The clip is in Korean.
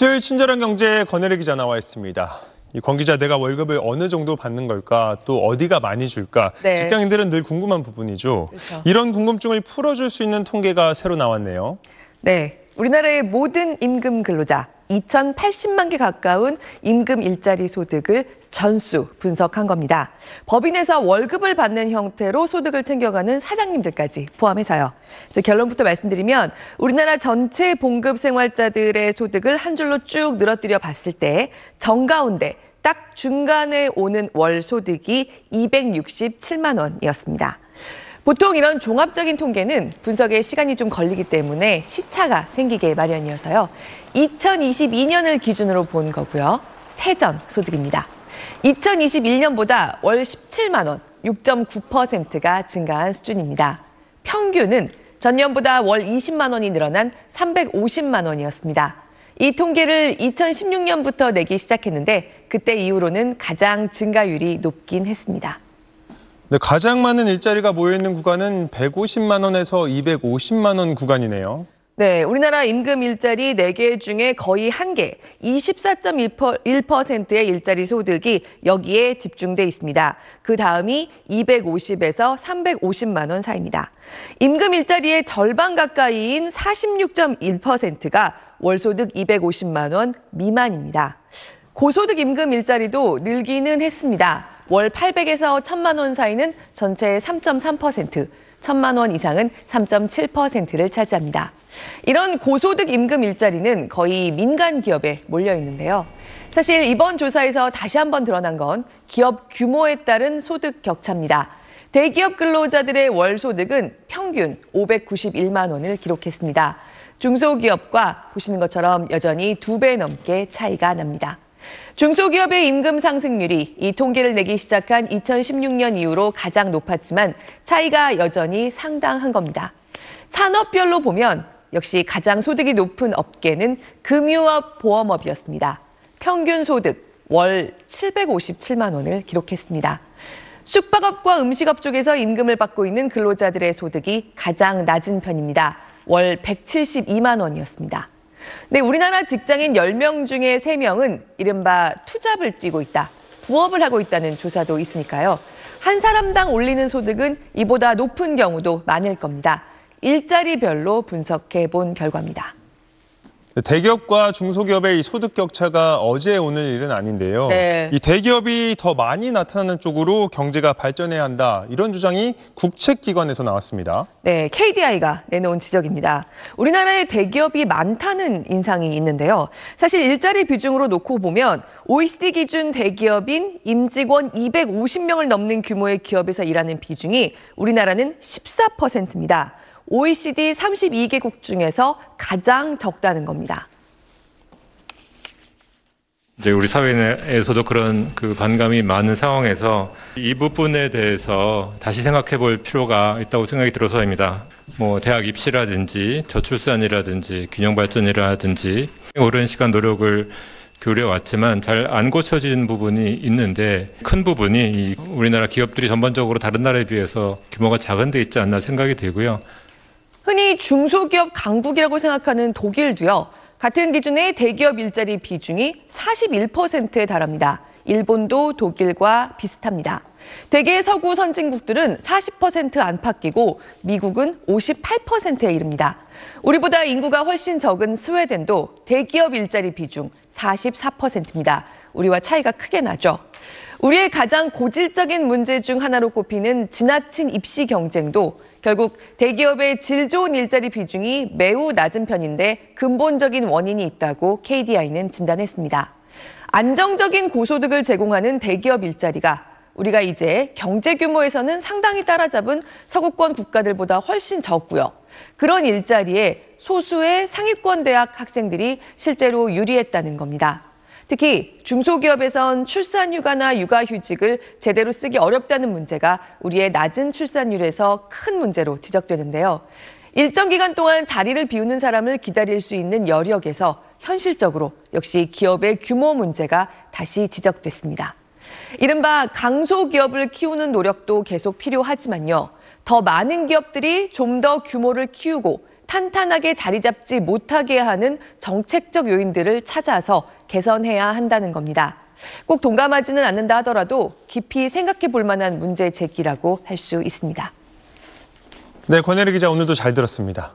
수요일 친절한 경제 권혜리 기자 나와 있습니다. 이권 기자 내가 월급을 어느 정도 받는 걸까 또 어디가 많이 줄까 네. 직장인들은 늘 궁금한 부분이죠. 그렇죠. 이런 궁금증을 풀어줄 수 있는 통계가 새로 나왔네요. 네. 우리나라의 모든 임금 근로자 2,080만 개 가까운 임금 일자리 소득을 전수 분석한 겁니다. 법인에서 월급을 받는 형태로 소득을 챙겨가는 사장님들까지 포함해서요. 결론부터 말씀드리면 우리나라 전체 봉급 생활자들의 소득을 한 줄로 쭉 늘어뜨려 봤을 때 정가운데 딱 중간에 오는 월 소득이 267만 원이었습니다. 보통 이런 종합적인 통계는 분석에 시간이 좀 걸리기 때문에 시차가 생기게 마련이어서요. 2022년을 기준으로 본 거고요. 세전 소득입니다. 2021년보다 월 17만 원, 6.9%가 증가한 수준입니다. 평균은 전년보다 월 20만 원이 늘어난 350만 원이었습니다. 이 통계를 2016년부터 내기 시작했는데 그때 이후로는 가장 증가율이 높긴 했습니다. 네, 가장 많은 일자리가 모여 있는 구간은 150만 원에서 250만 원 구간이네요. 네, 우리나라 임금 일자리 4개 중에 거의 1개, 24.1%의 일자리 소득이 여기에 집중돼 있습니다. 그 다음이 250에서 350만 원 사이입니다. 임금 일자리의 절반 가까이인 46.1%가 월소득 250만 원 미만입니다. 고소득 임금 일자리도 늘기는 했습니다. 월 800에서 1000만 원 사이는 전체의 3.3%, 1000만 원 이상은 3.7%를 차지합니다. 이런 고소득 임금 일자리는 거의 민간 기업에 몰려 있는데요. 사실 이번 조사에서 다시 한번 드러난 건 기업 규모에 따른 소득 격차입니다. 대기업 근로자들의 월 소득은 평균 591만 원을 기록했습니다. 중소기업과 보시는 것처럼 여전히 두 배 넘게 차이가 납니다. 중소기업의 임금 상승률이 이 통계를 내기 시작한 2016년 이후로 가장 높았지만 차이가 여전히 상당한 겁니다. 산업별로 보면 역시 가장 소득이 높은 업계는 금융업, 보험업이었습니다. 평균 소득 월 757만 원을 기록했습니다. 숙박업과 음식업 쪽에서 임금을 받고 있는 근로자들의 소득이 가장 낮은 편입니다. 월 172만 원이었습니다. 네, 우리나라 직장인 10명 중에 3명은 이른바 투잡을 뛰고 있다, 부업을 하고 있다는 조사도 있으니까요. 한 사람당 올리는 소득은 이보다 높은 경우도 많을 겁니다. 일자리별로 분석해 본 결과입니다. 대기업과 중소기업의 이 소득 격차가 어제 오늘 일은 아닌데요. 네. 이 대기업이 더 많이 나타나는 쪽으로 경제가 발전해야 한다. 이런 주장이 국책기관에서 나왔습니다. 네, KDI가 내놓은 지적입니다. 우리나라에 대기업이 많다는 인상이 있는데요. 사실 일자리 비중으로 놓고 보면 OECD 기준 대기업인 임직원 250명을 넘는 규모의 기업에서 일하는 비중이 우리나라는 14%입니다. OECD 32개국 중에서 가장 적다는 겁니다. 이제 우리 사회 내에서도 그런 그 반감이 많은 상황에서 이 부분에 대해서 다시 생각해 볼 필요가 있다고 생각이 들어서입니다. 뭐 대학 입시라든지 저출산이라든지 균형 발전이라든지 오랜 시간 노력을 기울여 왔지만 잘 안 고쳐진 부분이 있는데 큰 부분이 이 우리나라 기업들이 전반적으로 다른 나라에 비해서 규모가 작은 데 있지 않나 생각이 들고요. 흔히 중소기업 강국이라고 생각하는 독일도요. 같은 기준의 대기업 일자리 비중이 41%에 달합니다. 일본도 독일과 비슷합니다. 대개 서구 선진국들은 40% 안팎이고 미국은 58%에 이릅니다. 우리보다 인구가 훨씬 적은 스웨덴도 대기업 일자리 비중 44%입니다. 우리와 차이가 크게 나죠. 우리의 가장 고질적인 문제 중 하나로 꼽히는 지나친 입시 경쟁도 결국 대기업의 질 좋은 일자리 비중이 매우 낮은 편인데 근본적인 원인이 있다고 KDI는 진단했습니다. 안정적인 고소득을 제공하는 대기업 일자리가 우리가 이제 경제 규모에서는 상당히 따라잡은 서구권 국가들보다 훨씬 적고요. 그런 일자리에 소수의 상위권 대학 학생들이 실제로 유리했다는 겁니다. 특히 중소기업에선 출산휴가나 육아휴직을 제대로 쓰기 어렵다는 문제가 우리의 낮은 출산율에서 큰 문제로 지적되는데요. 일정 기간 동안 자리를 비우는 사람을 기다릴 수 있는 여력에서 현실적으로 역시 기업의 규모 문제가 다시 지적됐습니다. 이른바 강소기업을 키우는 노력도 계속 필요하지만요. 더 많은 기업들이 좀 더 규모를 키우고 탄탄하게 자리 잡지 못하게 하는 정책적 요인들을 찾아서 개선해야 한다는 겁니다. 꼭 동감하지는 않는다 하더라도 깊이 생각해 볼 만한 문제 제기라고 할 수 있습니다. 네, 권혜리 기자 오늘도 잘 들었습니다.